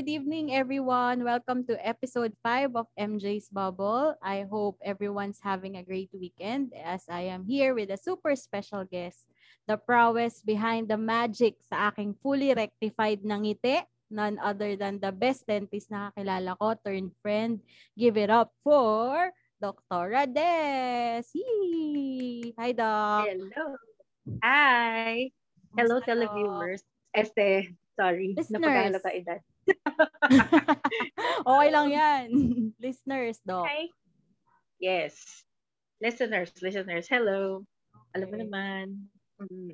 Good evening, everyone. Welcome to episode 5 of MJ's Bubble. I hope everyone's having a great weekend as I am here with a super special guest, the prowess behind the magic sa aking fully rectified na ngiti, none other than the best dentist na kakilala ko, turned friend. Give it up for Dr. Des. Yee! Hi, Doc. Hello. Hi. Hello, televiewers. Este, sorry. Listeners. Napaghalata edad. okay lang yan. Listeners, Doc. Hi. Yes. Listeners, listeners, hello. Alam mo Okay. naman. Mm,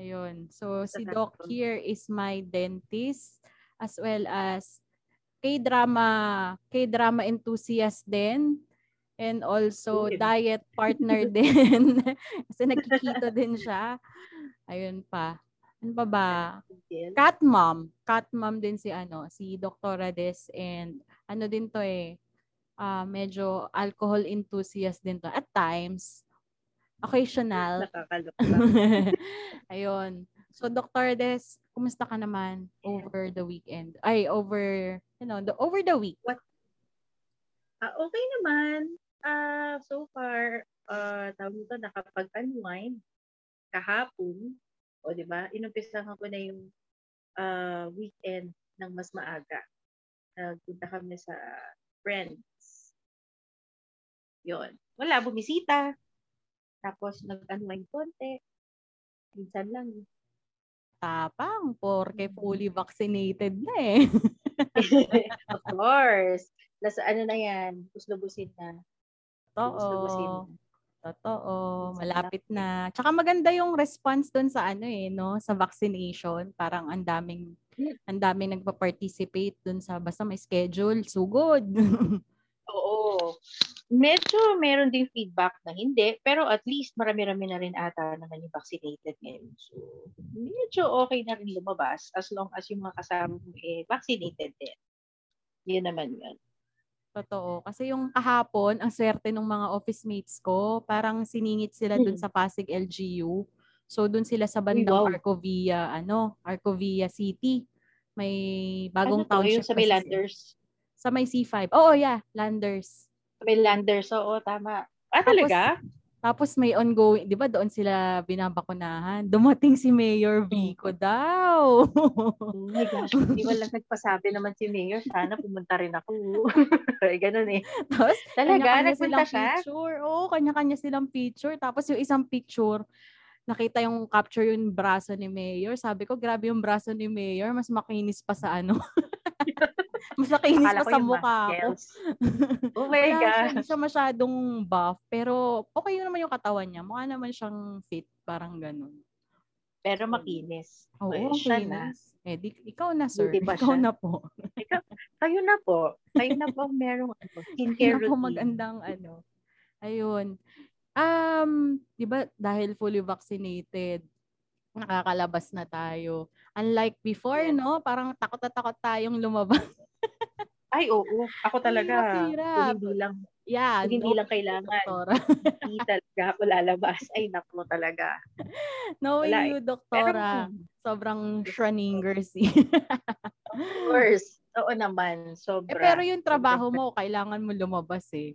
Ayun. So, si Doc here is my dentist as well as K-drama, K-drama enthusiast din. And also Good. diet partner din. Kasi nagkikito din siya. Ayun pa. Ano ba? Yes. Cat mom. Cat mom din si ano, si Dr. Rades and ano din to eh, ah, medyo alcohol enthusiast din to at times. Occasional. Ayun. So Dr. Des, kumusta ka naman over the weekend? Ay, over, you know, the, over the week. Ah, okay naman. Ah, so far, ah, tawag nito, nakapag-unwind kahapon. O, di ba? Inumpisahan ko na yung ah, weekend ng mas maaga. Nagpunta kami sa friends. Yon. Wala, bumisita. Tapos, nag-unwind konti. Minsan lang. Tapang, porke Mm. fully vaccinated na eh. of course. Plus, ano na yan? Puslubusin na. Puslubusin Totoo. na. Totoo. Minsan Malapit na. Tsaka maganda yung response dun sa ano eh, no? Sa vaccination. Parang ang daming, Hmm. ang daming nagpa-participate dun sa, basta may schedule. Sugod. Oo. Medyo meron ding feedback na hindi, pero at least marami-rami na rin ata naman yung vaccinated ngayon. So, medyo okay na rin lumabas as long as yung mga kasama mo eh vaccinated din. Yun naman yun. Totoo. Kasi yung kahapon, ang swerte ng mga office mates ko, parang siningit sila dun Hmm. sa Pasig LGU. So dun sila sa bandang wow. Arcovia, ano, Arcovia City. May bagong ano to, township yung sa may landers. Sa may C5. Oo, yeah, Landers. Sa may landers, oo, tama. Ah, talaga? Tapos may ongoing, di ba doon sila binabakunahan? Dumating si Mayor Hmm. Vico daw. Oh my gosh, hindi wala nagpasabi naman si Mayor. Sana pumunta rin ako. Ay, ganun eh. Tapos Talaga, nagpunta siya? picture. Oo, kanya-kanya silang picture. Tapos yung isang picture, nakita yung capture yung braso ni Mayor. Sabi ko, grabe yung braso ni Mayor. Mas makinis pa sa ano. mas Akala pa sa mukha ko. Oh my Wala gosh. hindi siya masyadong buff. Pero okay yun naman yung katawan niya. Mukha naman siyang fit. Parang ganun. Pero makinis. Oo, ang siya na. Eh, di, ikaw na, sir. Pa Ikaw siya. na po. Kayo na po. Kayo na po merong ano, skincare po routine. magandang ano. Ayun. Um, 'di ba dahil fully vaccinated, nakakalabas na tayo. Unlike before, no? Parang takot na takot tayong lumabas. Ay, oo. Ako talaga. hindi lang, Yeah, hindi no, lang kailangan. Hindi talaga ako lalabas. Ay, naku talaga. Knowing Wala eh. you, Pero, doktora, mm, sobrang Schrodinger's. of course. Oo naman. eh, Sobra. pero yung trabaho mo, kailangan mo lumabas eh.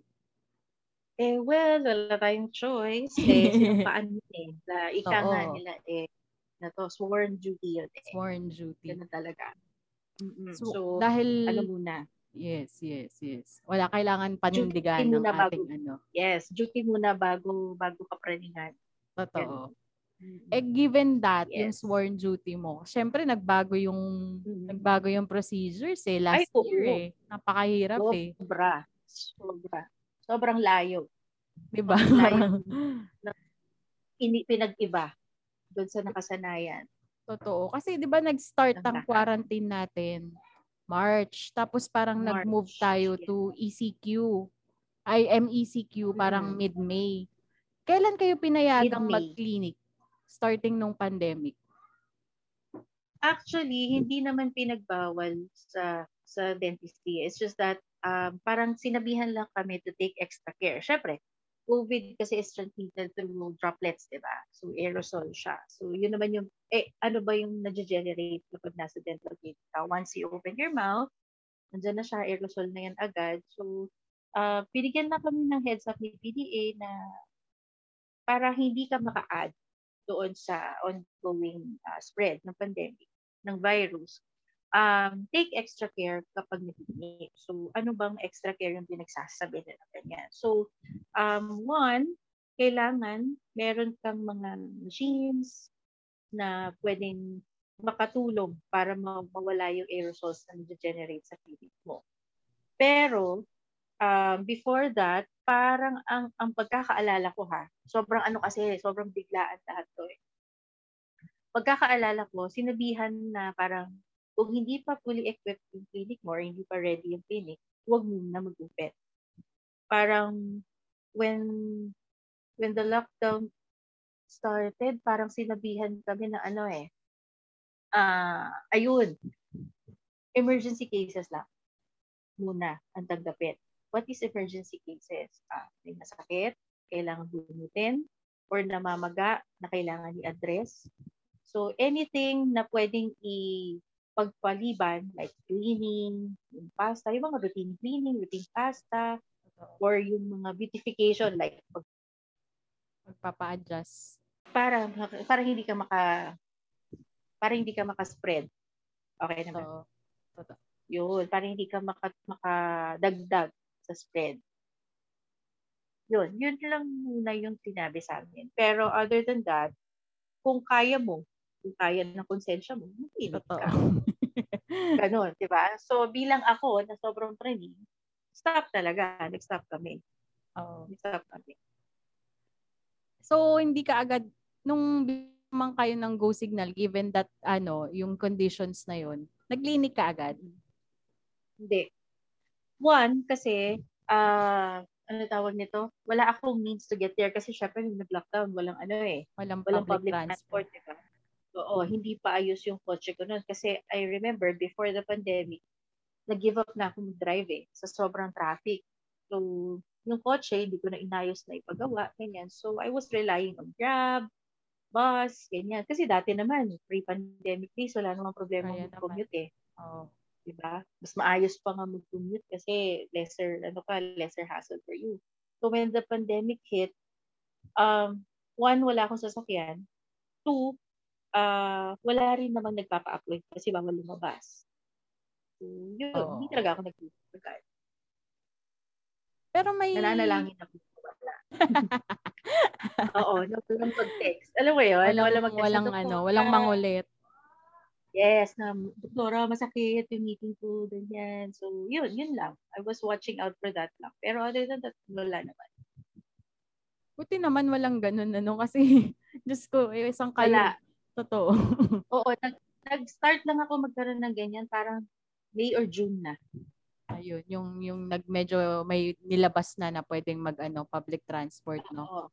Eh, well, wala tayong choice. Eh, sinumpaan yun eh. Na, ika nga Oo. nila eh. Na to, sworn duty yun eh. Sworn duty. Ganun talaga. So, So, dahil, ano muna? yes, yes, yes. Wala kailangan panindigan Duty ng muna bago. ating ano. Yes, duty muna bago bago ka praningan. Totoo. Mm-mm. Eh, given that, yung Yes. sworn duty mo, syempre nagbago yung Mm. nagbago yung procedures eh. Last Ay, oo. year eh. Napakahirap eh. Sobra. Sobra. Sobrang layo. Di ba? Ini, pinag-iba doon sa nakasanayan. Totoo. Kasi di ba nag-start Ang quarantine natin March. Tapos parang March. nag-move tayo to ECQ. I MECQ parang Mm. mid-May. Kailan kayo pinayagang Mid-May. mag-clinic? Starting nung pandemic. Actually, hindi naman pinagbawal sa sa dentistry. It's just that um, parang sinabihan lang kami to take extra care. Syempre, COVID kasi is transmitted through droplets, di ba? So, aerosol siya. So, yun naman yung, eh, ano ba yung nag-generate kapag nasa dental clinic ka? Once you open your mouth, nandyan na siya, aerosol na yan agad. So, uh, binigyan na kami ng heads up ni PDA na para hindi ka maka-add doon sa ongoing uh, spread ng pandemic, ng virus, um, take extra care kapag nakikinig. So, ano bang extra care yung pinagsasabi nila ganyan? So, um, one, kailangan meron kang mga machines na pwedeng makatulong para ma- mawala yung aerosols na nag-generate sa clinic mo. Pero, um, before that, parang ang ang pagkakaalala ko ha, sobrang ano kasi, sobrang biglaan lahat to eh. Pagkakaalala ko, sinabihan na parang kung hindi pa fully equipped yung clinic mo or hindi pa ready yung clinic, huwag mo na mag-open. Parang when when the lockdown started, parang sinabihan kami na ano eh, ah ayun, emergency cases lang muna ang tanggapin. What is emergency cases? Ah, may masakit, kailangan gumutin, or namamaga na kailangan i-address. So anything na pwedeng i pagpaliban like cleaning, yung pasta, yung mga routine cleaning, routine pasta, or yung mga beautification like pag, Magpapa-adjust. para para hindi ka maka para hindi ka maka-spread. Okay naman. So, Yun, para hindi ka maka, makadagdag sa spread. Yun, yun lang muna yung sinabi sa amin. Pero other than that, kung kaya mo, kung kaya ng konsensya mo, totoo. ka. Ganon, di ba? So, bilang ako na sobrang training, stop talaga. Nag-stop kami. Oo. Nag-stop kami. So, hindi ka agad, nung bimang kayo ng go signal, given that, ano, yung conditions na yun, nag-clinic ka agad? Hindi. One, kasi, ah, ano tawag nito? Wala akong means to get there kasi syempre nung nag-lockdown, walang ano eh, Walang walang public, public, transport. transport, di ba? Oo, hindi pa ayos yung kotse ko noon. Kasi I remember before the pandemic, nag-give up na ako mag-drive eh, sa sobrang traffic. So, yung kotse, hindi ko na inayos na ipagawa, ganyan. So, I was relying on Grab, bus, ganyan. Kasi dati naman, pre-pandemic days, wala namang problema Kaya mag-commute eh. Oo. di ba? Mas maayos pa nga mag-commute kasi lesser, ano ka, lesser hassle for you. So when the pandemic hit, um, one, wala akong sasakyan. Two, uh, wala rin namang nagpapa-upload kasi bawal lumabas. Yun, Oo. hindi talaga ako nag-pagkain. Pero may... Nananalangin ako. Wala. Oo, no, walang pag-text. Alam mo yun? walang, walang mag-text. walang ano, walang mangulit. Yes, na, doktora, masakit yung meeting ko, ganyan. So, yun, yun lang. I was watching out for that lang. Pero other than that, wala naman. Buti naman walang ganun, ano, kasi, Diyos ko, eh, isang kayo. Wala. Totoo. Oo, nag, nag-start lang ako magkaroon ng ganyan, parang May or June na. Ayun, yung, yung nag, medyo may nilabas na na pwedeng mag, ano, public transport, no? Oo.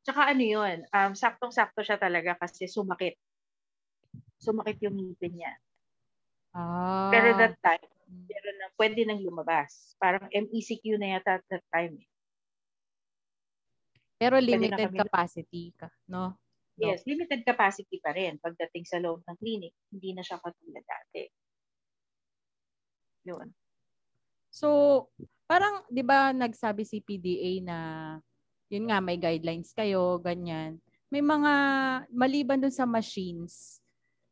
Tsaka ano yun, um, saktong-sakto siya talaga kasi sumakit. Sumakit yung ngipin niya. Ah. Pero that time, pero na, pwede nang lumabas. Parang MECQ na yata at that time. eh. Pero limited capacity ka, no? No. Yes, limited capacity pa rin pagdating sa loob ng clinic. Hindi na siya katulad dati. Yun. So, parang 'di ba nagsabi si PDA na yun nga may guidelines kayo, ganyan. May mga maliban dun sa machines,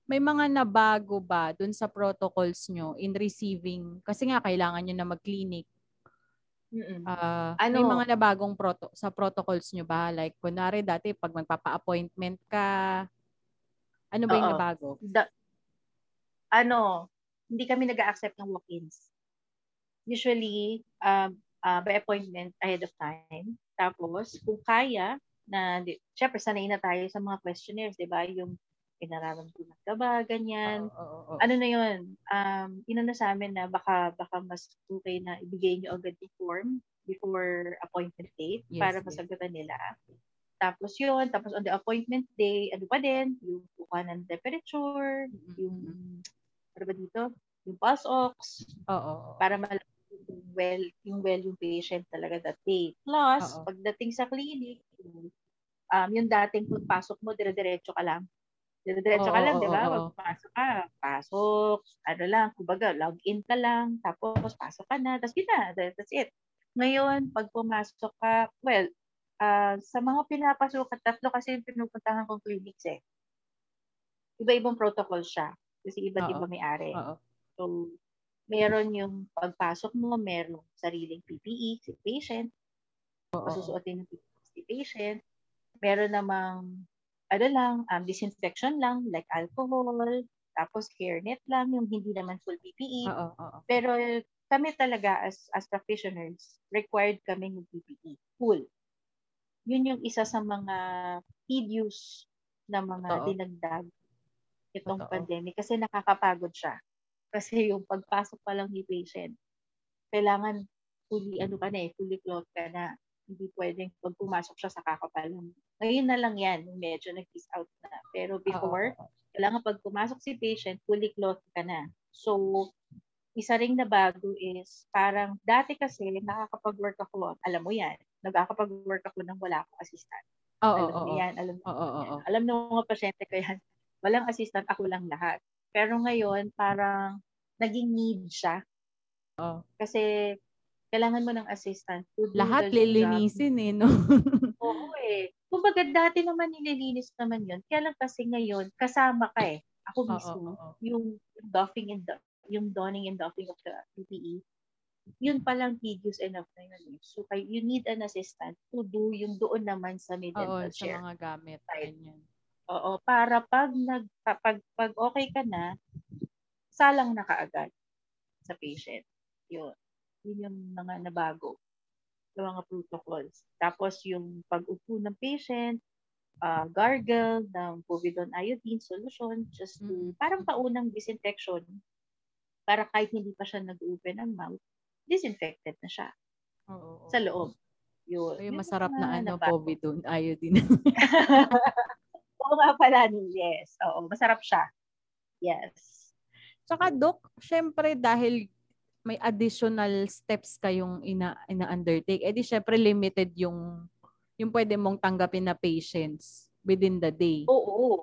may mga nabago ba dun sa protocols nyo in receiving kasi nga kailangan nyo na mag-clinic. Mm-mm. Ah, Ano? May mga nabagong proto sa protocols nyo ba? Like, kunwari dati pag magpapa-appointment ka, ano ba yung Oo. nabago? the, ano, hindi kami nag-accept ng walk-ins. Usually, um, uh, by appointment ahead of time. Tapos, kung kaya, na, di- syempre, sanay na tayo sa mga questionnaires, di ba? Yung may nararamdaman ka ba, ganyan. Oo, oo, oo. Ano na yun, um, inano sa amin na baka, baka mas okay na ibigay nyo agad yung form before appointment date Yes, para yes. masagutan nila. Tapos yun, tapos on the appointment day, ano pa din, yung kuha ng temperature, Mm, yung. Ano ba dito, yung pulse ox, Oo, para malaman kung well, yung well yung patient talaga that day. Plus, Oo. pagdating sa clinic, yung, um, yung dating pagpasok mo, dire-diretso ka lang. Dire-diretso ka lang, oo, di ba? oo. Pagpasok ka, pasok, ano lang, kumbaga, log in ka lang, tapos pasok ka na, tapos yun na, that- that's it. Ngayon, pag pumasok ka, well, ah, sa mga pinapasok, tatlo kasi yung pinupuntahan kong clinics eh. Iba-ibang protocol siya. Kasi iba't Oo. iba may-ari. Oo. So, meron yung pagpasok mo, meron sariling PPE si patient, Oo. pasusuotin ng PPE si patient. Meron namang, ano lang, um, disinfection lang, like alcohol, tapos hairnet lang, yung hindi naman full PPE. Oo, oo. Pero kami talaga as as practitioners, required kami ng PPE. Full. Yun yung isa sa mga tedious na mga Totoo. dinagdag itong Totoo. pandemic kasi nakakapagod siya. Kasi yung pagpasok pa lang ni patient, kailangan fully ano ka na eh, fully clothed ka na. Hindi pwedeng pag pumasok siya sa kakapalang. Ngayon na lang yan, medyo nag-ease out na. Pero before, Oo, kailangan pag pumasok si patient, fully clothed ka na. So, isa ring na bago is parang dati kasi nakakapag-work ako, alam mo yan, nagkakapag-work ako nang wala akong assistant. Oo, alam oo, yan, alam mo Oo, oo, oo. alam ng mga pasyente ko yan, walang assistant, ako lang lahat. Pero ngayon, parang naging need siya. Oo. Kasi kailangan mo ng assistant Lahat the job. lilinisin eh, no? Oo eh. Kumbaga dati naman nililinis naman yun. Kaya lang kasi ngayon, kasama ka eh. Ako Oo, mismo, oo, oo. yung doffing and do- yung donning and doffing of the PPE, yun palang tedious enough na yun. So, kay, you need an assistant to do yung doon naman sa Oo, mid-dental sa chair. mga gamit. Right. Ganyan. Oo, para pag nag pag, pag okay ka na, salang na kaagad sa patient. Yun. Yun yung mga nabago sa mga protocols. Tapos yung pag-upo ng patient, uh, gargle ng povidone iodine solution just to, Mm. parang paunang disinfection para kahit hindi pa siya nag-open ng mouth, disinfected na siya Oo, oo. sa loob. Yun. Ay, masarap yung na ano, nabago. Povidone, iodine. Oo nga pala, yes. Oo, masarap siya. Yes. Tsaka, Dok, syempre dahil may additional steps kayong ina, ina-undertake, edi syempre limited yung yung pwede mong tanggapin na patients within the day. Oo, oo.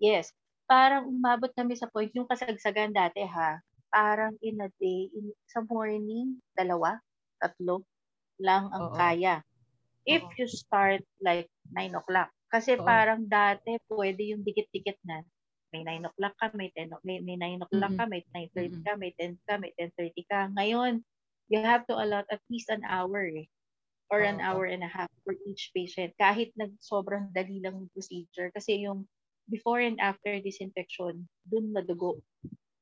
Yes. Parang umabot kami sa point, yung kasagsagan dati ha, parang in a day, in, sa morning, dalawa, tatlo lang ang Oo. kaya. If Oo. you start like 9 o'clock. Kasi Oo. parang dati, pwede yung dikit-dikit na. May 9 o'clock ka, may 10 o- may, may 9 o'clock ka, may 9.30 ka, may 10 ka, may 10.30 ka. Ngayon, you have to allot at least an hour eh or an Oo. hour and a half for each patient. Kahit nag sobrang dali lang yung procedure. Kasi yung before and after disinfection, dun madugo.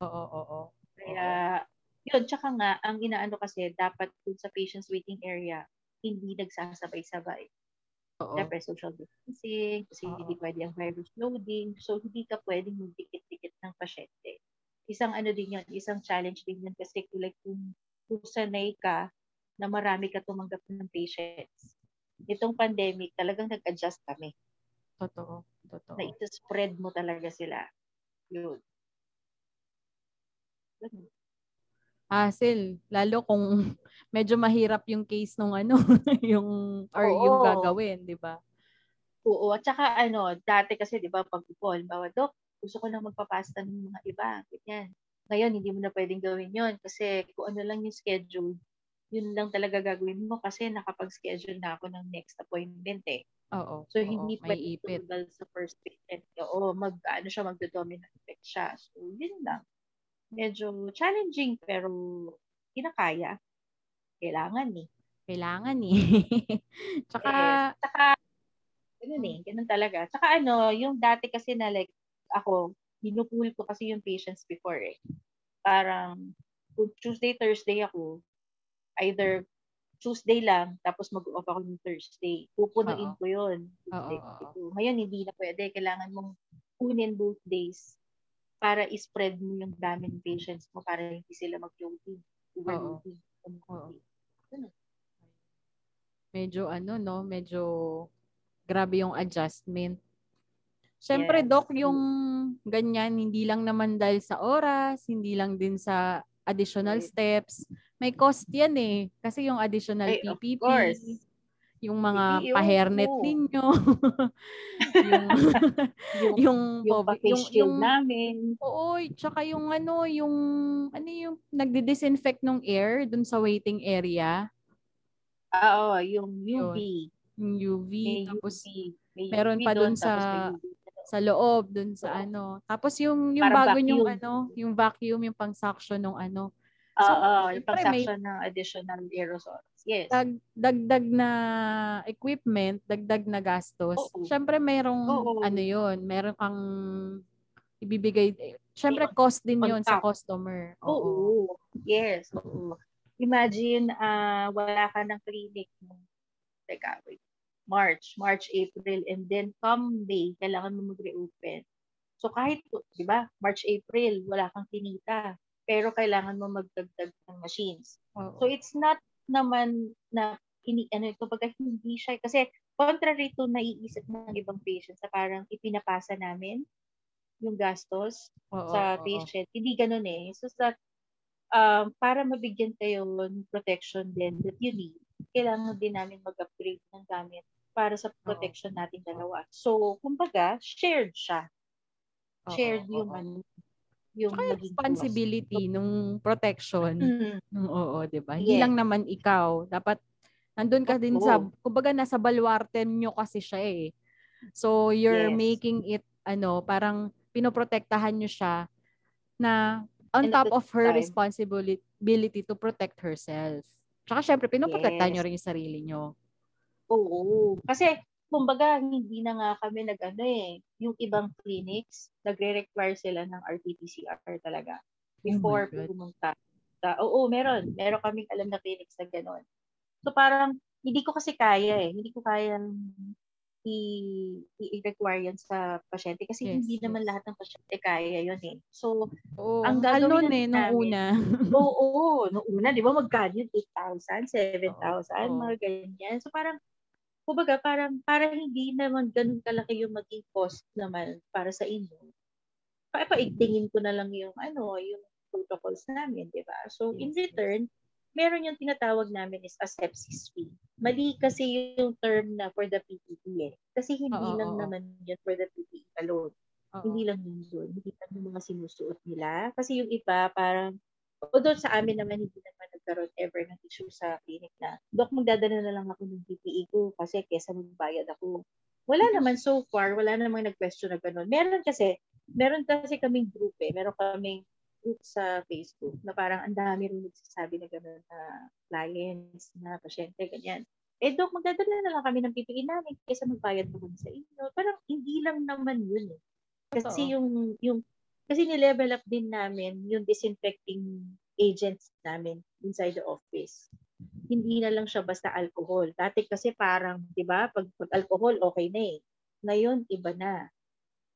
Oo, oo, oo. Kaya, yun, tsaka nga, ang inaano kasi, dapat dun sa patient's waiting area, hindi nagsasabay-sabay. Oo. Siyempre, social distancing, kasi Oo. hindi pwede ang virus loading. So, hindi ka pwedeng magdikit-dikit ng pasyente. Isang ano din yun, isang challenge din yun kasi like kung, kung sanay ka na marami ka tumanggap ng patients. Itong pandemic, talagang nag-adjust kami. Totoo. Totoo. Na ito-spread mo talaga sila. Yun. Ganun. Hassle lalo kung medyo mahirap yung case nung ano yung or yung Oo. gagawin, 'di ba? Oo, at saka ano, dati kasi 'di ba pag call, bawa doc, gusto ko lang magpapasta ng mga iba, ganyan. Ngayon hindi mo na pwedeng gawin 'yon kasi kung ano lang yung schedule, yun lang talaga gagawin mo kasi nakapag-schedule na ako ng next appointment eh. Oo. So oo, hindi ipit. tumagal sa first patient. Oo, mag ano siya magdo-dominant effect siya. So yun lang. Medyo challenging pero kinakaya. Kailangan eh. Kailangan eh. Tsaka Yes. Tsaka, ganun eh. Ganun talaga. Tsaka ano, yung dati kasi na like, ako, hinupool ko kasi yung patients before eh. Parang, kung Tuesday, Thursday ako, either Tuesday lang, tapos mag-off ako ng Thursday. Pupunuin ko yun. Tuesday. Oo, Ngayon, hindi na pwede. Kailangan mong kunin both days para i-spread mo yung dami ng patients mo para hindi sila mag-loading. Overloading. Oo. Medyo ano, no? Medyo grabe yung adjustment. Siyempre, yes. Doc, yung ganyan, hindi lang naman dahil sa oras, hindi lang din sa additional steps. May cost yan eh. Kasi yung additional Ay, PPP, yung mga PPO pa-hairnet mo. ninyo, yung, yung, yung, yung, yung, yung, namin. Oo, tsaka yung ano, yung, ano yung nagde-disinfect ng air dun sa waiting area. Ah, oo, yung UV. Yung UV. May tapos, UV. May meron UV pa dun, sa, sa loob, dun sa ano. Tapos yung, yung bago vacuum. yung ano, yung vacuum, yung pang-suction ng ano. So, Oo, yung pang-suction ng additional aerosols. Yes. Dag, dagdag na equipment, dagdag na gastos. Oo. Siyempre, merong Oo. ano yun, meron kang ibibigay. Siyempre, cost din yun sa customer. Oo. Oo. Yes. Oo. Imagine, uh, wala ka ng clinic. Teka, wait. March, March, April, and then come May, kailangan mo mag-reopen. So kahit, di ba, March, April, wala kang tinita pero kailangan mo magdagdag ng machines. Oo. So it's not naman na ini ano ito pag hindi siya kasi contrary to naiisip ng ibang patients sa parang ipinapasa namin yung gastos oo, sa patient. Oo. Hindi ganoon eh. So that um, para mabigyan kayo ng protection din that you need, kailangan din namin mag-upgrade ng gamit para sa protection oo. natin dalawa. So, kumbaga, shared siya. Shared oo, yung oo. ano, yung Saka responsibility nung protection. Mm-hmm. oo, 'di ba? Hindi lang naman ikaw, dapat nandun ka din sa kumbaga nasa balwarte nyo kasi siya eh. So you're yes. making it ano, parang pinoprotektahan nyo siya na on And top of her time. responsibility to protect herself. Tsaka syempre, pinoprotektahan yes. nyo rin yung sarili nyo. Oo. Kasi kumbaga, hindi na nga kami nag-ano eh. Yung ibang clinics, nagre-require sila ng RT-PCR talaga. Before oh pumunta. Ta- oo, meron. Meron kaming alam na clinics na gano'n. So parang, hindi ko kasi kaya eh. Hindi ko kaya i- i-require yan sa pasyente kasi yes, hindi yes. naman lahat ng pasyente kaya yun eh. So, oh, ang gagawin eh, nung namin, una. oo, oo, nung una, di ba magkano yun? 8,000, 7,000, oh, oh. mga ganyan. So parang, kumbaga parang para hindi naman ganun kalaki yung maging cost naman para sa inyo. Pa paigtingin ko na lang yung ano, yung protocols namin, 'di ba? So in return, meron yung tinatawag namin is a sepsis fee. Mali kasi yung term na for the PPE eh. Kasi hindi oh, lang naman yun for the PPE alone. Oh, hindi lang yun doon. Hindi lang yung mga sinusuot nila. Kasi yung iba, parang Although sa amin naman, hindi naman nagkaroon ever ng issue sa clinic na, Dok, magdadala na lang ako ng PPE ko kasi kesa magbayad ako. Wala mm-hmm. naman so far, wala namang nag-question na gano'n. Meron kasi, meron kasi kaming group eh. Meron kaming group sa Facebook na parang ang dami rin nagsasabi na gano'n na clients, na pasyente, ganyan. Eh, Dok, magdadala na lang kami ng PPE namin kesa magbayad naman sa inyo. Parang hindi lang naman yun eh. Kasi Totoo. yung, yung kasi ni-level up din namin yung disinfecting agents namin inside the office. Hindi na lang siya basta alcohol. Dati kasi parang, di ba, pag, pag alcohol, okay na eh. Ngayon, iba na.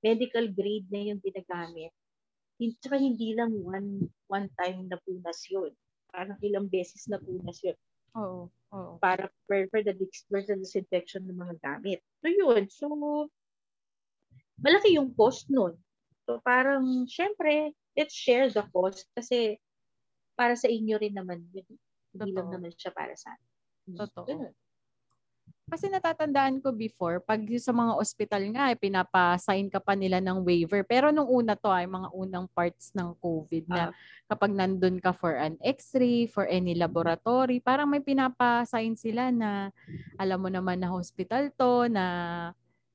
Medical grade na yung ginagamit. Tsaka hindi lang one, one time na punas yun. Parang ilang beses na punas yun. Oo. Oo. Para for, for, the, for the disinfection ng mga gamit. So yun. So, malaki yung cost nun. So parang, syempre, let's share the cost kasi para sa inyo rin naman yun. Hindi lang naman siya para sa atin. Totoo. Ganun. Kasi natatandaan ko before, pag sa mga ospital nga, eh, pinapa-sign ka pa nila ng waiver. Pero nung una to ay mga unang parts ng COVID na uh, kapag nandun ka for an x-ray, for any laboratory, parang may pinapa-sign sila na alam mo naman na hospital to, na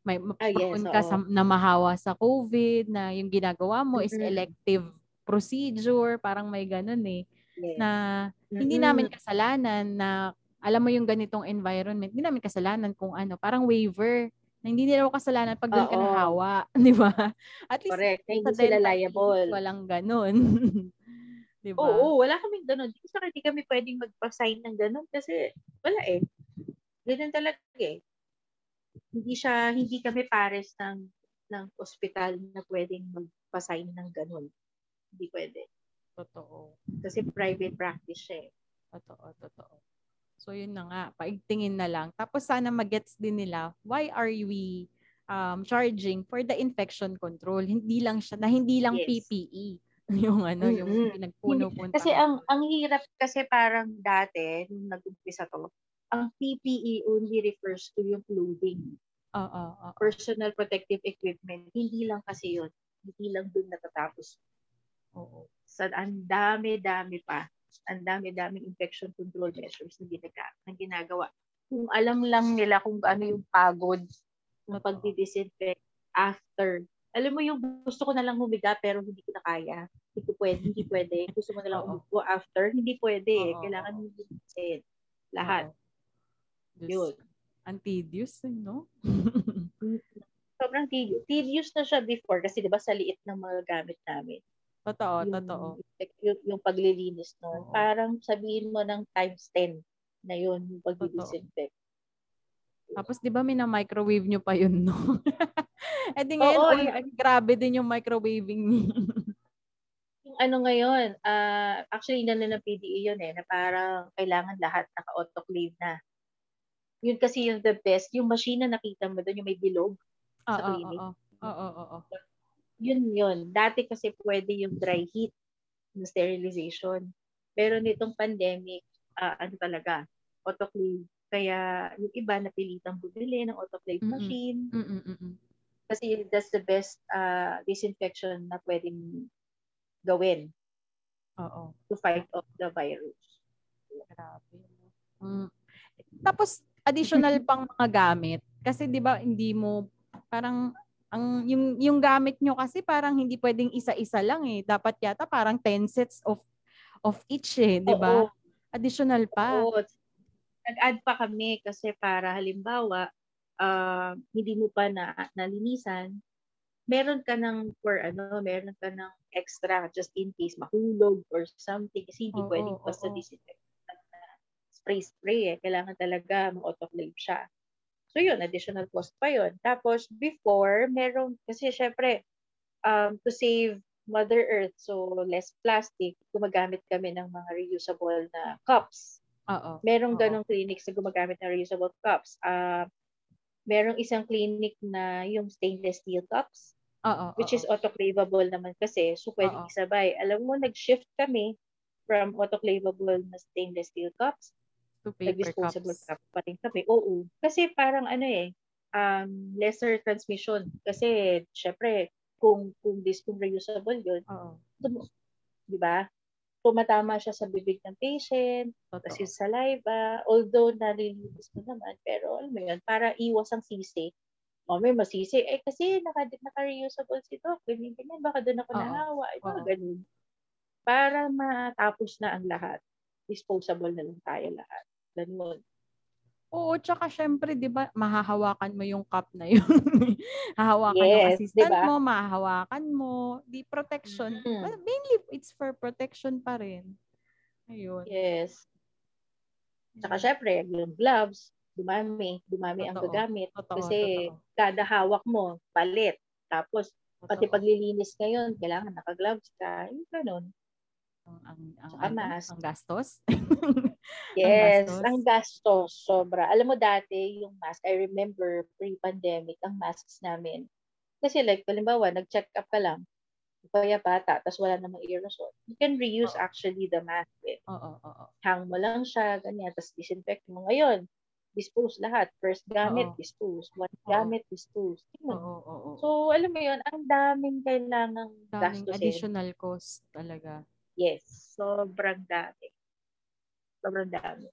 may ah, yes, ka sa, na mahawa sa COVID, na yung ginagawa mo mm-hmm. is elective procedure, parang may ganun eh. Yes. Na mm-hmm. hindi namin kasalanan na alam mo yung ganitong environment, hindi namin kasalanan kung ano, parang waiver na hindi nila kasalanan pag doon ka nahawa, di ba? At least Correct. hindi sila liable. Walang ganun. di ba? Oo, wala kaming ganun. Di sa hindi kami pwedeng magpa-sign ng ganun kasi wala eh. Ganun talaga eh hindi siya, hindi kami pares ng ng ospital na pwedeng magpasign ng ganun. Hindi pwede. Totoo. Kasi private practice siya eh. Totoo, totoo. So yun na nga, paigtingin na lang. Tapos sana magets din nila, why are we um, charging for the infection control? Hindi lang siya, na hindi lang Yes. PPE. yung ano, yung Mm-mm. pinagpuno-punta. Kasi ang ang hirap kasi parang dati nung nag-umpisa to, ang PPE only refers to yung clothing, Oo, oo. personal protective equipment. Hindi lang kasi yun. Hindi lang dun natatapos. Oo. Sa ang dami-dami pa. Ang dami-daming infection control measures na, ginaga, na ginagawa. Kung alam lang nila kung ano yung pagod ng pagdi-disinfect after. Alam mo yung gusto ko na lang humiga pero hindi ko na kaya. Hindi ko pwede, hindi pwede. Gusto mo na lang umupo after, hindi pwede. eh. Oo, Kailangan mo disin. Lahat. Diyos, Yun. Ang tedious, eh, no? Sobrang tedious. Tedious na siya before kasi 'di ba sa liit ng mga gamit namin. Totoo, yung, totoo. Yung, yung paglilinis. Oo. Parang sabihin mo ng times 10 na yun yung pag-disinfect. Tapos 'di ba mina-microwave nyo pa yun, no? eh di ngayon, Oo, uy, ay, grabe din yung microwaving. Yung ano ngayon, ah actually inano ng PDE yun eh, na parang kailangan lahat naka-autoclave na. Yun kasi yung the best. Yung machine na nakita mo doon, yung may bilog, Oo, Sa clinic. oo, oo, oo, oo. Yun yun. Dati kasi pwede yung dry heat ng sterilization. Pero nitong pandemic, ah, ano talaga, autoclave. Kaya yung iba napilitang bumili ng autoclave Mm-mm. machine. Mm, mm. Kasi that's the best ah, disinfection na pwedeng gawin Oo. to fight off the virus. Grabe. Mm. Tapos additional pang mga gamit kasi 'di ba hindi mo parang ang yung yung gamit nyo kasi parang hindi pwedeng isa-isa lang eh. Dapat yata parang 10 sets of of each eh, 'di ba? Additional pa. Oo. Nag-add pa kami kasi para halimbawa, ah, hindi mo pa na nalinisan, meron ka ng for ano, meron ka ng extra just in case mahulog or something kasi hindi Oo, pwedeng basta na spray spray eh. Kailangan talaga ma-autoclave siya. So yun, additional cost pa yun. Tapos before, meron, kasi syempre, um, to save Mother Earth, so less plastic, gumagamit kami ng mga reusable na cups. Oo. Merong ganong clinics na gumagamit ng reusable cups. Ah, merong isang clinic na yung stainless steel cups, Oo. which oo. is autoclavable naman kasi. So, pwede Oo. isabay. Alam mo, nag-shift kami from autoclavable na stainless steel cups, to paper nag-disposable cups. cup pa rin kami. Oo. Kasi parang ano eh, um, lesser transmission. Kasi, syempre, kung, kung this, kung reusable yun, tum- di ba? Tumatama siya sa bibig ng patient, Totoo. kasi saliva, although nalilinis mo naman, pero alam mo yun, para iwas ang sisi. O may masisi, eh kasi naka, naka-reusable si Doc, ganyan, ganyan, baka doon ako Oo. nahawa, ito, Oo. ganun. Para matapos na ang lahat, disposable na lang tayo lahat. Ganun. Oo, tsaka syempre, 'di ba, mahahawakan mo yung cup na yun. hahawakan yung Yes, assistant 'di ba? mo, mahahawakan mo. Di protection. Mm. Well, mainly it's for protection pa rin. Ayun. Yes. Tsaka syempre, yung gloves, dumami, dumami ang Totoo. gagamit. Totoo, Kasi totoo. kada hawak mo, palit. Tapos, pati Totoo. paglilinis ngayon, kailangan naka-gloves ka. Yung ganun. Ang ang ang, Tsaka ano, mask. ang gastos. Yes, gastos. ang gastos, sobra. Alam mo dati, yung mask, I remember pre-pandemic, ang masks namin. Kasi like, halimbawa, nag-check up ka lang, kaya bata, tapos wala namang aerosol. You can reuse Oo. actually the mask. Eh. Oo, oo, oo. Hang mo lang siya, ganyan, tapos disinfect mo. Ngayon, dispose lahat. First gamit, Oo. dispose. One Oo. gamit, dispose. Oo, oo, oo. So, alam mo yun, ang daming kailangang Daming gastusin. additional cost talaga. Yes, sobrang dami. Sobrang dami.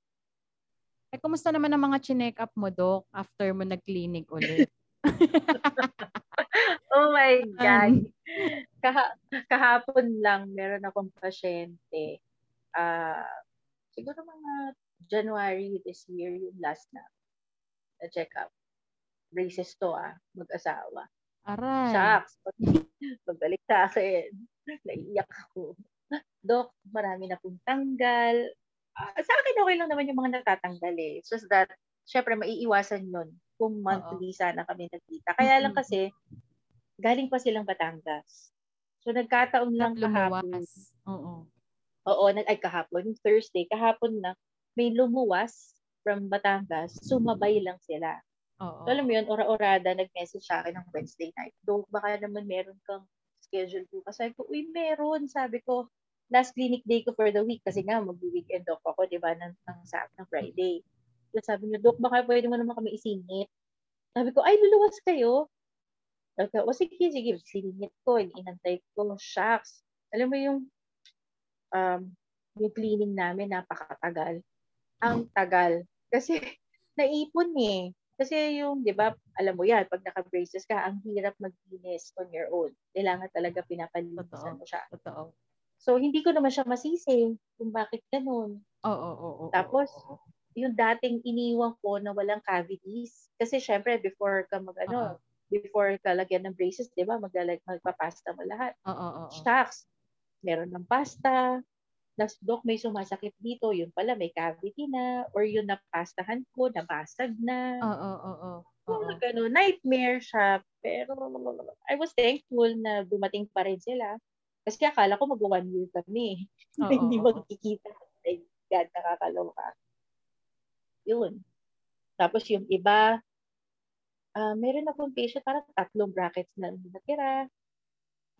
Eh, kumusta naman ang mga chinek up mo, Doc, after mo nag-clinic ulit? Oh my God. An- Kaha- kahapon lang, meron akong pasyente. Ah, siguro mga January this year, yung last na, na check-up. Braces to ah, mag-asawa. Aray. Shucks. Pagbalik sa akin, naiyak ako. Dok, marami na pong tanggal. Ah, sa akin, okay lang naman yung mga natatanggal eh. It's just that, syempre, maiiwasan yun kung monthly sana kami nagkita. Kaya lang kasi, galing pa silang Batangas. So, nagkataon lang kahapon. Oo. Oo, nag ay kahapon, Thursday, kahapon na, may lumuwas from Batangas, sumabay lang sila. Oo. So, alam mo yun, ora-orada, nag-message sa akin ng Wednesday night. Do, baka naman meron kang schedule bukas. Sabi ko, uy, meron. Sabi ko, last clinic day ko for the week kasi nga mag-weekend off ako, di ba, ng, ng, ng, ng Friday. So, sabi niya, Dok, baka pwede mo naman kami isingit. Sabi ko, ay, luluwas kayo? Sabi ko, o sige, sige, siningit ko, inantay ko, shucks. Alam mo yung, um, yung cleaning namin, napakatagal. Ang tagal. Kasi, naipon eh. Kasi yung, di ba, alam mo yan, pag naka-braces ka, ang hirap maglinis on your own. Kailangan talaga pinapalinisan mo siya. Totoo. So, hindi ko naman siya masisi kung bakit ganun. Oo, oo, oo. Tapos, oo. yung dating iniwan ko na walang cavities. Kasi syempre, before ka mag, ano, uh-huh. before ka lagyan ng braces, di ba, maglalag, magpapasta mo lahat. Oo, oo, oo. Shucks, meron ng pasta, Tapos, Dok, may sumasakit dito. Yun pala, may cavity na. Or yung napastahan ko, nabasag na. Oo, oo, oo. Yung Ganun, nightmare siya. Pero, I was thankful na dumating pa rin sila. Kasi akala ko mag-one year kami. Hindi magkikita. Thank God, nakakaloka. Yun. Tapos yung iba, uh, meron akong patient, parang tatlong brackets na natira.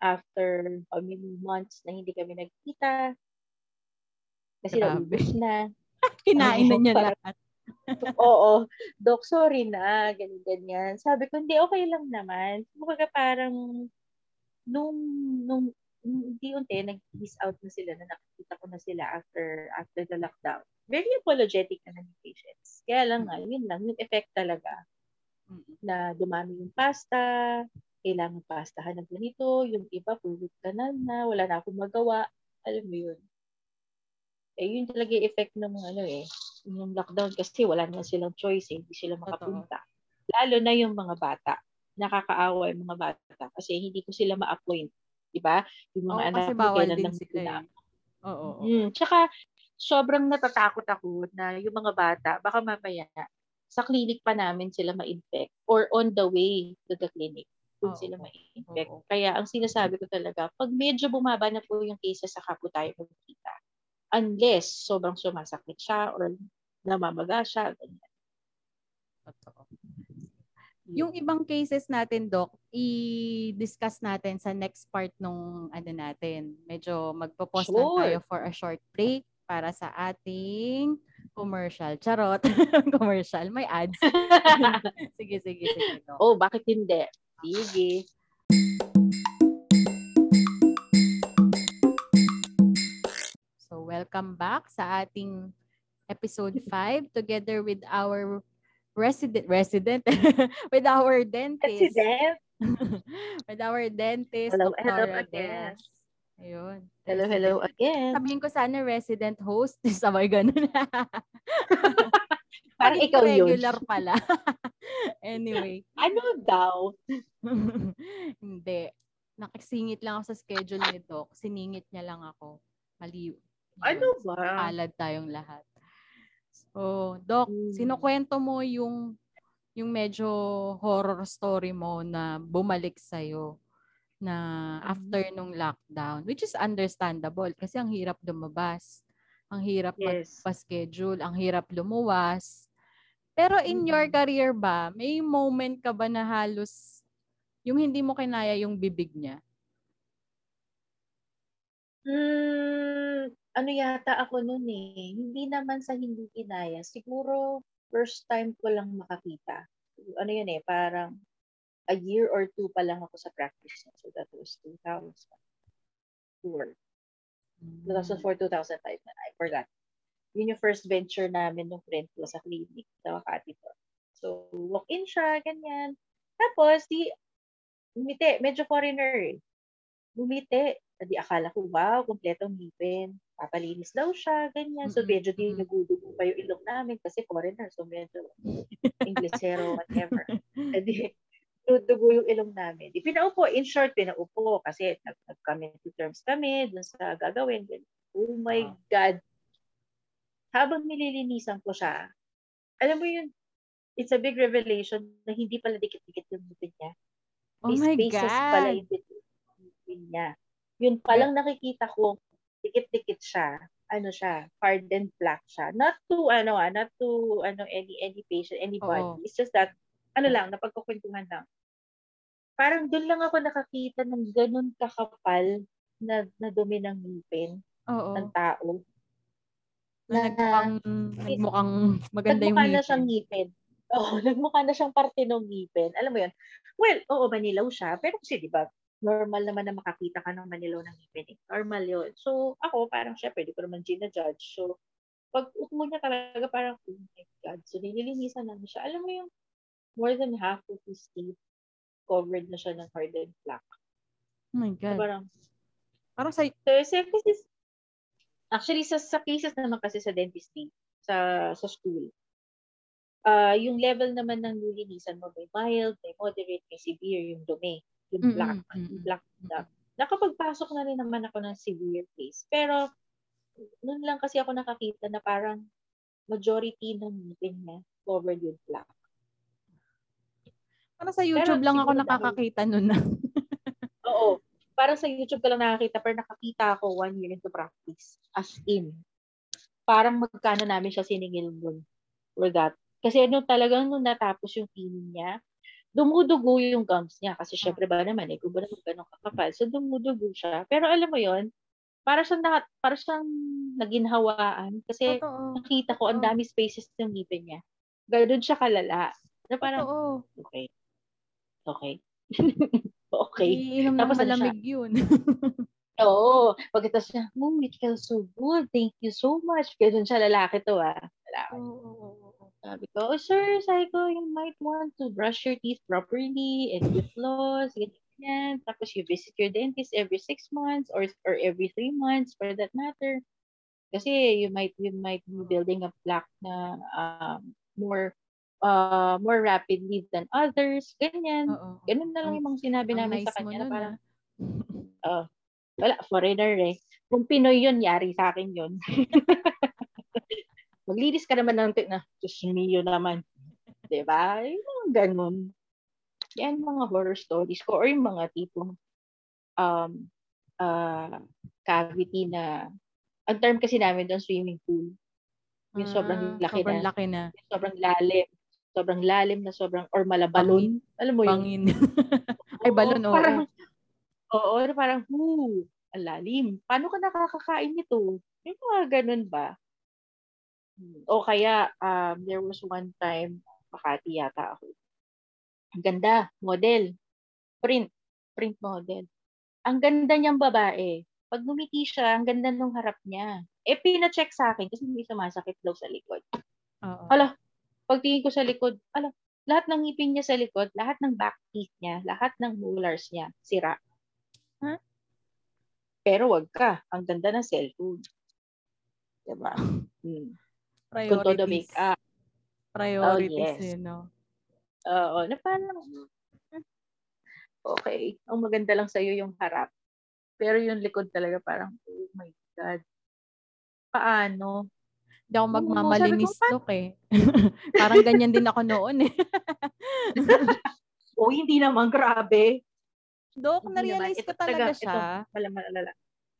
After how many months na hindi kami nagkita. Kasi Grabe. naubos na. Kinain na niya parang- lahat. Oo. Dok, sorry na. Ganyan, ganyan. Sabi ko, hindi, okay lang naman. Kumbaga parang nung, nung unti-unti, nag-ease out na sila na nakikita ko na sila after after the lockdown. Very apologetic na ng patients. Kaya lang nga, yun lang, yung effect talaga Mm-mm. na dumami yung pasta, kailangan pastahan ng ganito, yung iba, pulot kanal na, wala na akong magawa. Alam mo yun. Eh, yun talaga yung effect ng ano eh, yung lockdown kasi wala na silang choice eh, hindi sila makapunta. Lalo na yung mga bata. Nakakaawa yung mga bata kasi hindi ko sila ma-appoint. Diba? Yung mga Oo, anak kasi bawal din lang sila eh. Oo, oo. Mm. Tsaka, sobrang natatakot ako na yung mga bata, baka mamaya, sa clinic pa namin sila ma-infect or on the way to the clinic doon Oo, sila ma-infect. oo. Kaya ang sinasabi ko talaga, pag medyo bumaba na po yung cases, saka po tayo magkita. Unless sobrang sumasakit siya or namamaga siya. Ganyan. Totoo. Yung ibang cases natin, Doc, i-discuss natin sa next part nung ano natin. Medyo magpo-pause lang Sure. tayo for a short break para sa ating commercial. Charot. commercial. May ads. sige, sige, sige. Doc. oh, bakit hindi? Sige. So, welcome back sa ating episode 5 together with our resident resident with our dentist President. with our dentist Hello, hello again. Ayun. Hello, resident. hello again. Sabihin ko sana resident host. Sabay ganun. Parang ikaw yun. regular pala. anyway. Ano daw? Hindi. Nakisingit lang ako sa schedule ni Doc. Siningit niya lang ako. Mali. Ano ba? Alad tayong lahat. So, Doc, Hmm. sinukwento mo yung yung medyo horror story mo na bumalik sa'yo na Mm-hmm. after nung lockdown, which is understandable kasi ang hirap lumabas. Ang hirap Yes. magpa-schedule, ang hirap lumuwas. Pero in your Mhm. career ba, may moment ka ba na halos yung hindi mo kinaya yung bibig niya? Hmm, ano yata ako noon eh. Hindi naman sa hindi kinaya. Siguro, first time ko lang makakita. Ano yun eh, parang a year or two pa lang ako sa practice. So that was 2004. 2004, 2005 na. I forgot. Yun yung first venture namin nung friend ko sa clinic sa Makati po. So, walk-in siya, ganyan. Tapos, di, umiti. Medyo foreigner eh. Bumiti. Di akala ko, wow, kompletong ngipin. Papalinis daw siya, ganyan. So, medyo di mm-mm. nagudugo pa yung ilong namin kasi foreigner. So, medyo Inglesero, whatever. Edi, dudugo yung ilong namin. Di pinaupo, in short, pinaupo kasi nag nag-come to terms kami dun sa gagawin. Oh my Ah. God. Habang nililinisan ko siya, alam mo yun, it's a big revelation na hindi pala dikit-dikit yung ngipin niya. Oh May my spaces pala God. in between niya. Yun palang nakikita ko, dikit-dikit siya. Ano siya, hardened plaque siya. Not to, ano ah, not to, ano, any, any patient, anybody. Oo. It's just that, ano lang, napagkukwentuhan lang. Parang doon lang ako nakakita ng ganun kakapal na, na dumi ng ngipin Oo. ng tao. Na nagmukhang, nagmukhang maganda yung Nagmukha na siyang ngipin. ngipin. Oo, nagmukha na siyang parte ng ngipin. Alam mo yun? Well, oo, manilaw siya. Pero kasi, di ba, normal naman na makakita ka ng manilaw ng ngipin. Eh. Normal yun. So, ako, parang syempre, di ko naman gina-judge. So, pag mo niya talaga, parang, oh my God. So, nililinisan namin siya. Alam mo yung more than half of his teeth covered na siya ng hardened plaque. Oh my So, God. parang, Parang sa, So, sa cases, actually, sa, sa cases naman kasi sa dentistry, sa, sa school, ah yung level naman ng lilinisan mo, may mild, may moderate, may severe, yung dumi, yung black, yung black na. Nakapagpasok na rin naman ako ng severe case. Pero, noon lang kasi ako nakakita na parang majority ng ngipin niya covered with black. parang sa YouTube lang ako nakakakita nun na. Oo. Parang sa YouTube ka lang nakakita, pero nakakita ako one year into practice. As in. Parang magkano namin siya siningil nun. For that. Kasi nung talagang nung natapos yung cleaning niya, dumudugo yung gums niya. Kasi syempre ba naman, eh, kung ba naman ganun kakapal. So dumudugo siya. Pero alam mo yon para siyang, na, para siyang naginhawaan. Kasi Totoo. nakita ko ang dami spaces ng ngipin niya. Ganun siya kalala. Na parang, Totoo. okay. Okay. okay. Iinom Tapos ano siya? malamig yun. Oo. Pagkatapos niya, oh, it feels so good. Thank you so much. Ganun siya, lalaki to ah. Lalaki. Oo, oo, oo. Sabi ko, oh, sir, sabi ko, you might want to brush your teeth properly and with floss, ganyan. Tapos you visit your dentist every six months or or every three months for that matter. Kasi you might you might be building a plaque na um, more uh, more rapidly than others. Ganyan. Oo. Ganun na lang yung mga sinabi namin nice sa kanya na parang, ah. wala, foreigner eh. Kung Pinoy yun, yari sa akin yun. Maglinis ka naman ng na, Diyos mio naman. Diba? Yung mga ganun. Yan mga horror stories ko or yung mga tipong um, uh, cavity na ang term kasi namin doon swimming pool. Yung sobrang Ah, laki sobrang na. laki na. Yung sobrang lalim. Sobrang lalim na sobrang or malabalon. Alam mo yun? Bangin. Ay, balon, oo. Parang, oo, parang, whoo, ang lalim. Paano ka nakakakain nito? Yung mga ganun ba? O kaya, um, there was one time, Makati yata ako. Ang ganda, model. Print. Print model. Ang ganda niyang babae. Pag ngumiti siya, ang ganda nung harap niya. Eh, pina-check sa akin kasi may sumasakit daw sa likod. Oo. Hala, pagtingin ko sa likod, ala, lahat ng ngipin niya sa likod, lahat ng back teeth niya, lahat ng molars niya, sira. Huh? Pero wag ka, ang ganda ng cellphone. Diba? Hmm. Kung todo make up. Priorities, Oh, yes. eh, no? Oo, na parang, hmm, okay, ang maganda lang sa'yo yung harap. Pero yung likod talaga parang, oh my God. Paano? Hindi ako Oo, magmamalinis, ko, Dok, eh. Parang ganyan din ako noon, eh. Oh, hindi naman, grabe. Dok, Hindi naman. na-realize ko Ito talaga ito, siya. Wala, malala.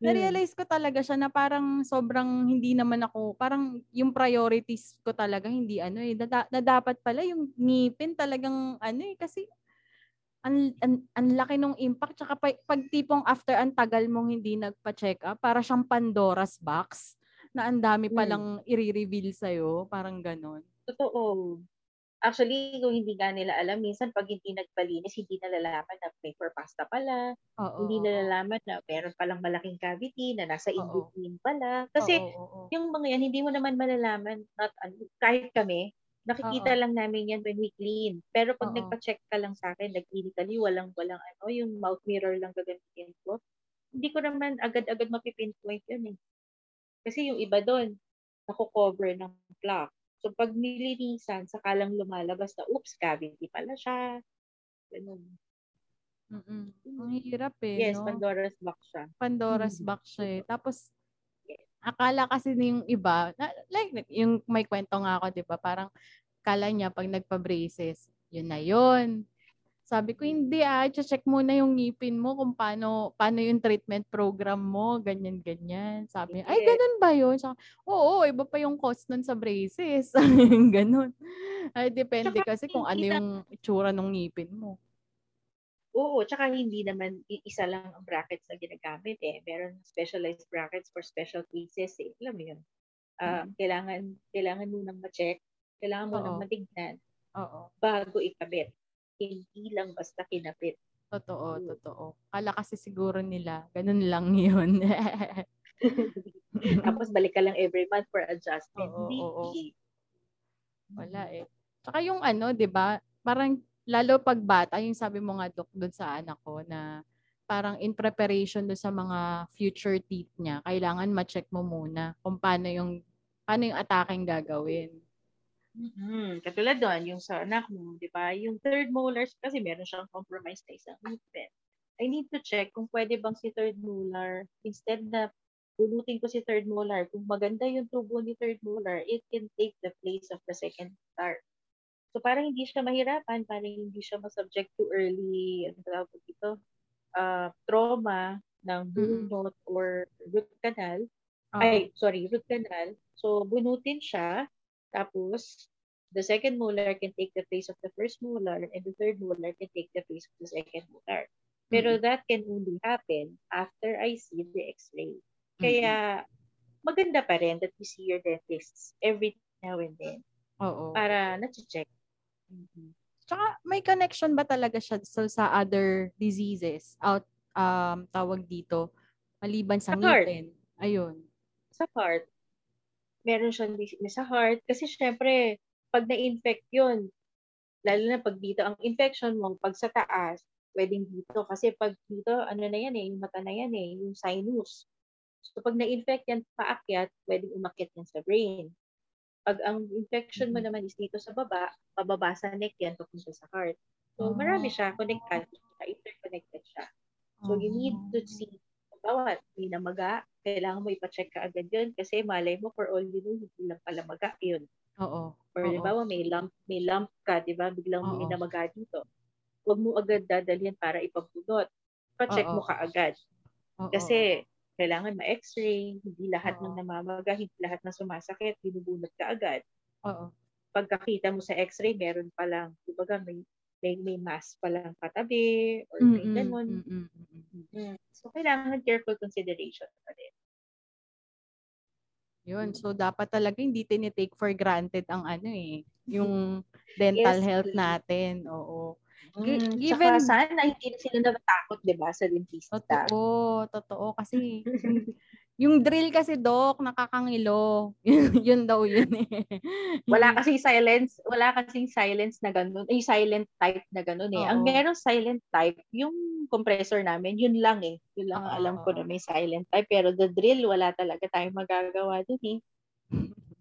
Hmm. Na-realize ko talaga siya na parang sobrang hindi naman ako, parang yung priorities ko talaga hindi ano eh, na, na dapat pala yung ngipin talagang ano eh, kasi ang, ang, ang laki nung impact. Tsaka pag, pag tipong after ang tagal mong hindi nagpa-check up, para siyang Pandora's box na ang dami Hmm. palang i-reveal sa'yo. Parang ganon. Totoo. Actually, kung hindi nga nila alam, minsan pag hindi nagpalinis, hindi nalalaman na may pasta pala, Oo. hindi nalalaman na meron palang malaking cavity na nasa in-between pala. Kasi oo, oo. yung mga yan, hindi mo naman malalaman, not, kahit kami, nakikita Oo. lang namin yan when we clean. Pero pag Oo. nagpa-check ka lang sa akin, nag-clinically, walang, walang ano, yung mouth mirror lang gagamitin ko, hindi ko naman agad-agad mapipinpoint yun eh. Kasi yung iba doon, naku-cover ng plaque. So, pag nilinisan, saka lang lumalabas na, oops, cavity pala siya. Ganun. Mm-mm. Ang hirap eh, Yes, no? Pandora's box siya. Pandora's Mhm. box siya eh. Tapos, akala kasi yung iba, na, like, yung may kwento nga ako, di ba? Parang, kala niya pag nagpa-braces, yun na yun. Sabi ko, hindi ah, check muna yung ngipin mo kung paano, paano yung treatment program mo, ganyan, ganyan. Sabi niya, ay, ganun ba yun? Sabi, oo, iba pa yung cost nun sa braces. ganun. Ay, depende Tsaka kasi kung ano yung itsura ng ngipin mo. Oo, tsaka hindi naman isa lang ang brackets na ginagamit eh. Meron specialized brackets for special cases eh. Alam mo yun? Ah, Kailangan, kailangan mo nang ma-check, kailangan mo nang Oo. matignan Oo. bago ikabit. Hindi lang basta kinabit. Totoo, Mm. totoo. Kala kasi siguro nila, ganun lang yun. Tapos balik ka lang every month for adjustment. Oo, Hindi. oo. Wala eh. Tsaka yung ano, 'di ba? Parang lalo pag bata, yung sabi mo nga doc doon sa anak ko na parang in preparation do sa mga future teeth niya, kailangan ma-check mo muna kung paano yung paano yung attacking gagawin. Mm Katulad doon, yung sa anak mo, di ba? Yung third molars, kasi meron siyang compromise na isang ngipin. I need to check kung pwede bang si third molar, instead na bulutin ko si third molar, kung maganda yung tubo ni third molar, it can take the place of the second molar. So, parang hindi siya mahirapan, parang hindi siya masubject to early, ano tawag dito, uh, trauma ng bunot or root canal. Oo. Ay, sorry, root canal. So, bunutin siya. Tapos, the second molar can take the place of the first molar and the third molar can take the place of the second molar. Pero that can only happen after I see the x-ray. Kaya, maganda pa rin that you see your dentist every now and then Oo. para na-check. Tsaka may connection ba talaga siya so, sa other diseases out um tawag dito maliban sa Sa ngipin? Ayun. Sa heart, meron siyang dis- sa heart kasi syempre, pag na-infect yun, lalo na pag dito, ang infection mo, pag sa taas, pwedeng dito. Kasi pag dito, ano na yan eh, yung mata na yan eh, yung sinus. So pag na-infect yan paakyat, pwedeng umakyat yan sa brain. Pag ang infection mo Mhm. naman is dito sa baba, pababa sa neck yan, papunta sa heart. So marami siya, connected siya, interconnected siya. So you need to see, bawa, may namaga, kailangan mo ipacheck ka agad yun kasi malay mo for all you know, hindi lang pala maga yun. Oo. Or Oo. ba, may lump, may lump ka, di ba, biglang may Oo. namaga dito. Huwag mo agad dadalhin para ipabunot. Pa-check Oo. mo ka agad. Oo. Kasi kailangan ma-x-ray, hindi lahat Oo. ng namamaga, hindi lahat ng sumasakit, binubunot ka agad. Oo. Pagkakita mo sa x-ray, meron pa lang, di ba, may, may, may mass pa lang katabi, or may Mm-mm, ganun. mm-mm, mm-mm. Mm. So, kailangan careful consideration pa rin. Yun. So, dapat talaga hindi tinitake for granted ang ano eh. Yung dental Yes, health natin. Oo. Mm, given- Tsaka sana hindi na sila natatakot, di ba, sa dentista. Totoo. Totoo. Kasi yung drill kasi, Doc, nakakangilo. yun daw yun eh. Wala kasing silence, wala kasing silence na ganun, ay silent type na ganun eh. Ang Oo. merong silent type, yung compressor namin, yun lang eh. Yun lang ang Oo, alam ko na may silent type. Pero the drill, wala talaga tayong magagawa dun eh.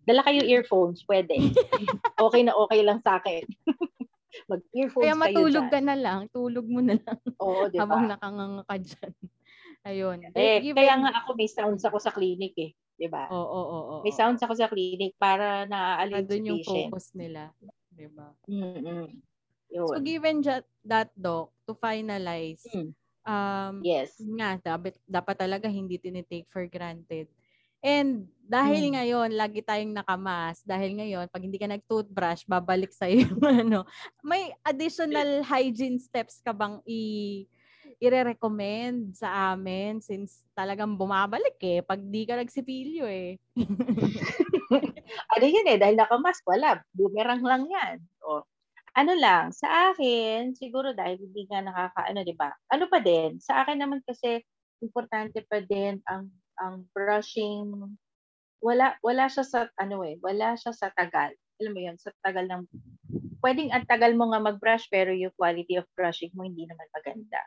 Dala kayo earphones, pwede. okay na okay lang sa akin. Mag-earphones Kaya matulog kayo ka na lang. Tulog mo na lang dyan. Oo, di habang ba? nakanganga ka dyan. Ayun. Eh, Given- kaya nga ako may sounds ako sa clinic eh. Di ba? Oo, oo, oo. May sounds ako sa clinic para Na naaalin si doon yung patient. focus nila. Diba? Mm-mm. Yun. So, given that, Doc, to finalize, Mm. um, yes. nga, dapat, dapat talaga hindi tinitake for granted. And dahil Mm. ngayon, lagi tayong nakamas, dahil ngayon, pag hindi ka nag-toothbrush, babalik sa'yo yung ano. May additional hygiene steps ka bang i ire-recommend sa amin since talagang bumabalik eh pag di ka nagsipilyo eh. ano yun eh, dahil nakamask, wala. Boomerang lang yan. O, ano lang, sa akin, siguro dahil hindi nga nakakaano, di ba? Ano pa din, sa akin naman kasi, importante pa din ang ang brushing wala wala siya sa ano eh wala siya sa tagal alam mo yun sa tagal ng pwedeng ang tagal mo nga mag-brush pero yung quality of brushing mo hindi naman maganda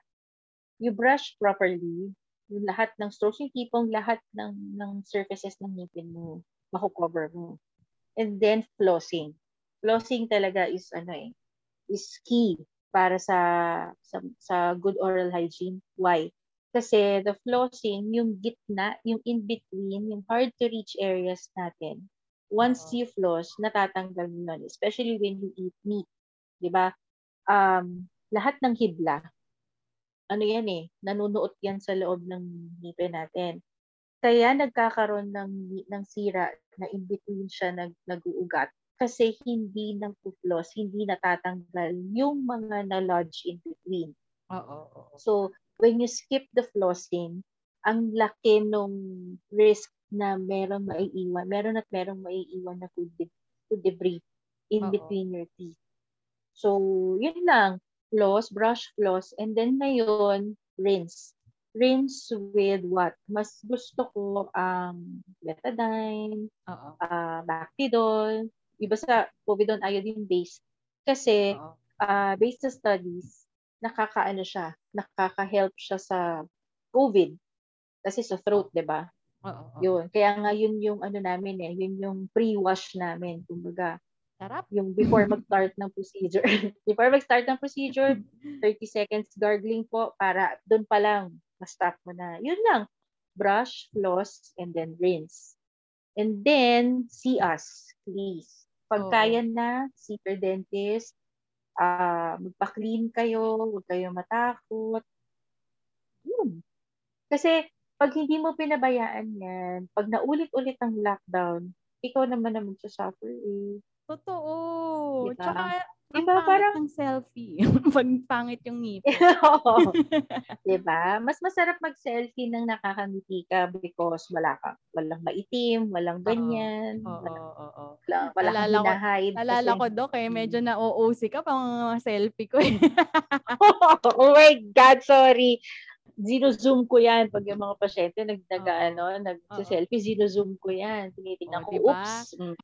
you brush properly yung lahat ng strokes yung tipong lahat ng ng surfaces ng ngipin mo mako-cover mo and then flossing flossing talaga is ano eh is key para sa sa, sa good oral hygiene why kasi the flossing, yung gitna, yung in-between, yung hard-to-reach areas natin, once Oo. you floss, natatanggal mo nun. Especially when you eat meat. Di ba? Um, lahat ng hibla, ano yan eh, nanunuot yan sa loob ng ngipin natin. Kaya nagkakaroon ng, ng sira na in between siya nag, nag-uugat kasi hindi nang floss, hindi natatanggal yung mga na-lodge in between. Oo. So, when you skip the flossing, ang laki nung risk na meron maiiwan, meron at merong maiiwan na food, de- food debris in Oo. between your teeth. So, yun lang. Floss, brush floss, and then ngayon, rinse. Rinse with what? Mas gusto ko um, betadine, Oo. uh, Bactidol, iba sa povidone iodine based. Kasi, Oo. uh, based sa studies, nakakaano siya, nakaka-help siya sa COVID. Kasi sa throat, di ba? Yun. Kaya nga yun yung ano namin eh, yun yung pre-wash namin. Kumbaga, Sarap. yung before mag-start ng procedure. before mag-start ng procedure, 30 seconds gargling po para doon pa lang ma-stop mo na. Yun lang. Brush, floss, and then rinse. And then, see us, please. Pag Oo. kaya na, see your dentist. ah magpa-clean kayo, huwag kayo matakot. Yun. Kasi, pag hindi mo pinabayaan yan, pag naulit-ulit ang lockdown, ikaw naman na magsasuffer eh. Totoo. Diba? Tsaka, ang Diba, pangit parang- ng selfie. Pag pangit yung ngipin. Oo. 'Di ba? Mas masarap mag-selfie nang nakakangiti ka because wala ka, walang maitim, walang ganyan, Oo, oo, oo. wala, wala Naalala ko- hinahide. Nalala kasi- ko, Dok, eh, medyo na-OOC ka pang mga selfie ko. Eh. oh my God, sorry. Zino-zoom ko yan pag yung mga pasyente nag, nag Oo. ano, nag-selfie, zino-zoom ko yan. Tinitingnan ko, diba? oops. Mm.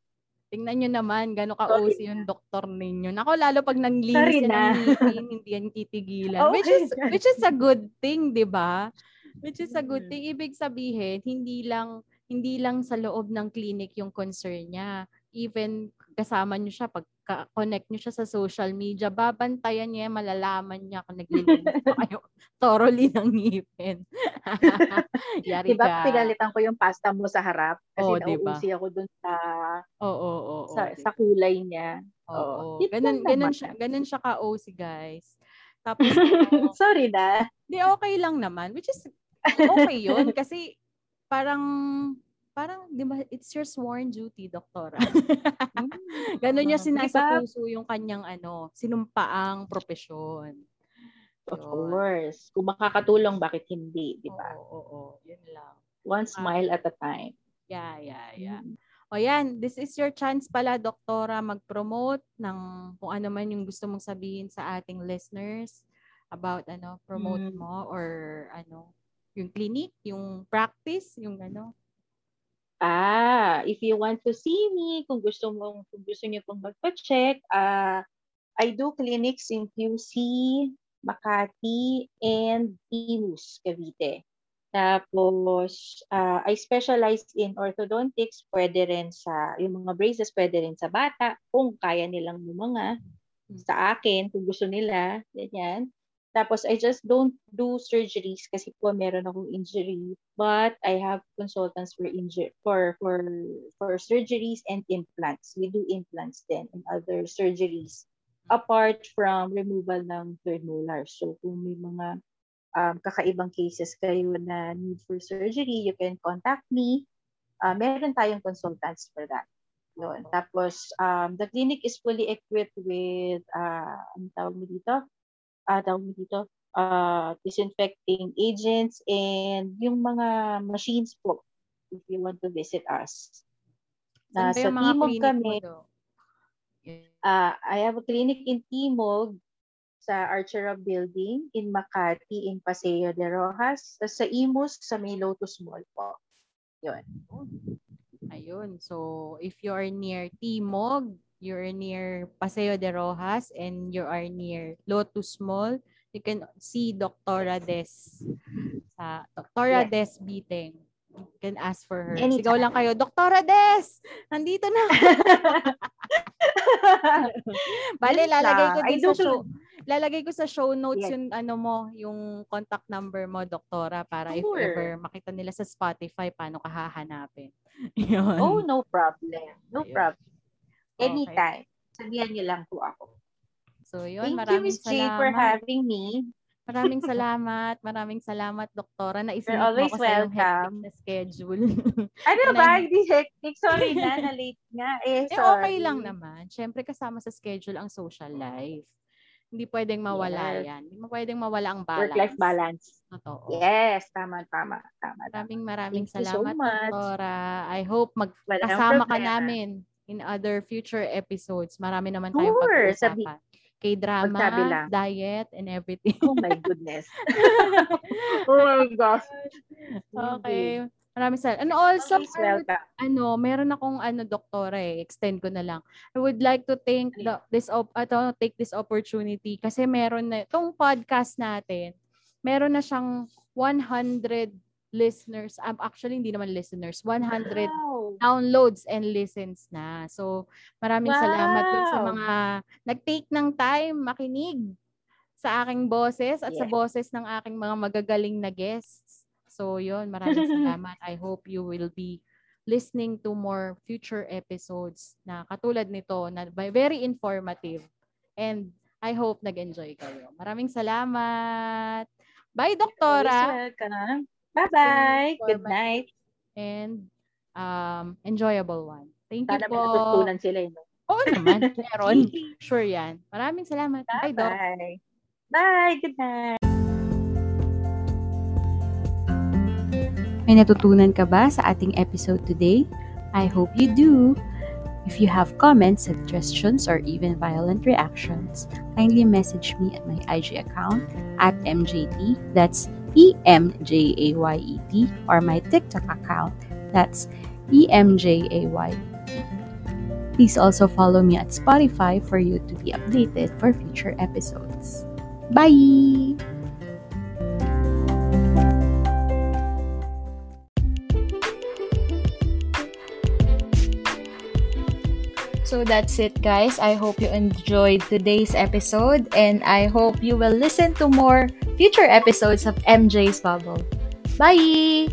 Tingnan nyo naman, gano'ng ka-OC yung doktor ninyo. Nako, lalo pag nanglinis na. ng hindi yan titigilan. Oh which is which is a good thing, 'di ba? Which is a good thing. Ibig sabihin, hindi lang hindi lang sa loob ng clinic yung concern niya. Even kasama niyo siya pag connect niyo siya sa social media, babantayan niya, malalaman niya kung naglilinis pa kayo thoroughly ng ngipin. Yari Diba, ka. pinalitan ko yung pasta mo sa harap kasi Oo, diba? nauusi ako dun sa, Oo, oo, oo. sa, diba? sa kulay niya. Oo. Ganun, lang ganun naman. siya, ganun siya ka-OC, guys. Tapos, ano, Sorry na. di okay lang naman. Which is, okay yun. Kasi, parang, parang, di ba, it's your sworn duty, doktora. ganun niya Ah, Di ba? sinasapuso yung kanyang, ano, sinumpaang propesyon. Of Yun. course. Kung makakatulong, bakit hindi, di ba? Oo, oo, oo. Yun lang. One smile at a time. Yeah, yeah, yeah. Mm. O yan, this is your chance pala, doktora, mag-promote ng kung ano man yung gusto mong sabihin sa ating listeners about ano, promote Mm. mo or ano, yung clinic, yung practice, yung ano. Ah, if you want to see me, kung gusto mo, kung gusto niyo pong magpa-check, ah, I do clinics in QC, Makati, and Imus, Cavite. Tapos, ah, I specialize in orthodontics, pwede rin sa, yung mga braces, pwede rin sa bata, kung kaya nilang mga sa akin, kung gusto nila, ganyan. Tapos, I just don't do surgeries kasi po meron akong injury. But I have consultants for injury for for for surgeries and implants. We do implants then and other surgeries apart from removal ng third molar. So, kung may mga um, kakaibang cases kayo na need for surgery, you can contact me. Uh, meron tayong consultants for that. Yun. Tapos, um, the clinic is fully equipped with, uh, ang tawag mo dito? Tawag mo dito? Uh, disinfecting agents and yung mga machines po if you want to visit us. Nasa Timog kami. Uh, I have a clinic in Timog sa Archera Building in Makati in Paseo de Rojas. Tapos sa Imus sa may Lotus Mall po. Yun. Ayun. So, if you are near Timog, you're near Paseo de Rojas, and you are near Lotus Mall, you can see Dr. Des sa Dr. Yes. Des Biteng. You can ask for her. Anytime. Sigaw lang kayo, Dr. Des! Nandito na. Bale, lalagay ko din sa show. Lalagay ko sa show notes Yes. yung ano mo, yung contact number mo, doktora, para if Sure. ever makita nila sa Spotify, paano ka hahanapin. Yun. Oh, no problem. No Ayun. problem. Okay. Anytime. Sabihan niyo lang po ako. So, yun. Thank you, maraming Miss J, salamat. for having me. Maraming salamat. Maraming salamat, Doktora, na You're always hectic welcome. na schedule. Ano ba? Hindi hectic. Sorry na, na-late nga. Eh, eh, sorry. okay lang naman. Siyempre, kasama sa schedule ang social life. Hindi pwedeng mawala Yes. yan. Hindi pwedeng mawala ang balance. Work-life balance. Totoo. Yes, tama, tama, tama. tama. Maraming maraming Thank you so salamat, much. Doktora. I hope magkasama ka namin in other future episodes. Marami naman tayong Sure, sabi- pag-uusapan. K-drama, diet, and everything. Oh my goodness. oh my gosh. okay. Maraming salamat. And also, I would ano, meron akong ano doktora eh, extend ko na lang. I would like to thank the, this op, ato, take this opportunity kasi meron na itong podcast natin. Meron na siyang 100 listeners. Um, actually hindi naman listeners, 100 Wow. Downloads and listens na. So, maraming salamat dun sa Wow. mga nag-take ng time makinig sa aking boses at sa Yeah. boses ng aking mga magagaling na guests. So, yun, maraming salamat. I hope you will be listening to more future episodes na katulad nito na very informative. And I hope nag-enjoy kayo. Maraming salamat. Bye, Doktora. Bye-bye. Good night. and um, enjoyable one. Thank you Sana may po. natutunan sila. eh, no? Oo naman, meron. Sure yan. Maraming salamat. Bye, Doc. Bye-bye. Bye. Good night. May natutunan ka ba sa ating episode today? I hope you do. If you have comments, suggestions, or even violent reactions, kindly message me at my IG account at MJT, that's E-M-J-A-Y-E-T, or my TikTok account, that's E E-M-J-A-Y-E-T. Please also follow me at Spotify for you to be updated for future episodes. Bye! So that's it, guys. I hope you enjoyed today's episode, and I hope you will listen to more future episodes of MJ's Bubble. Bye!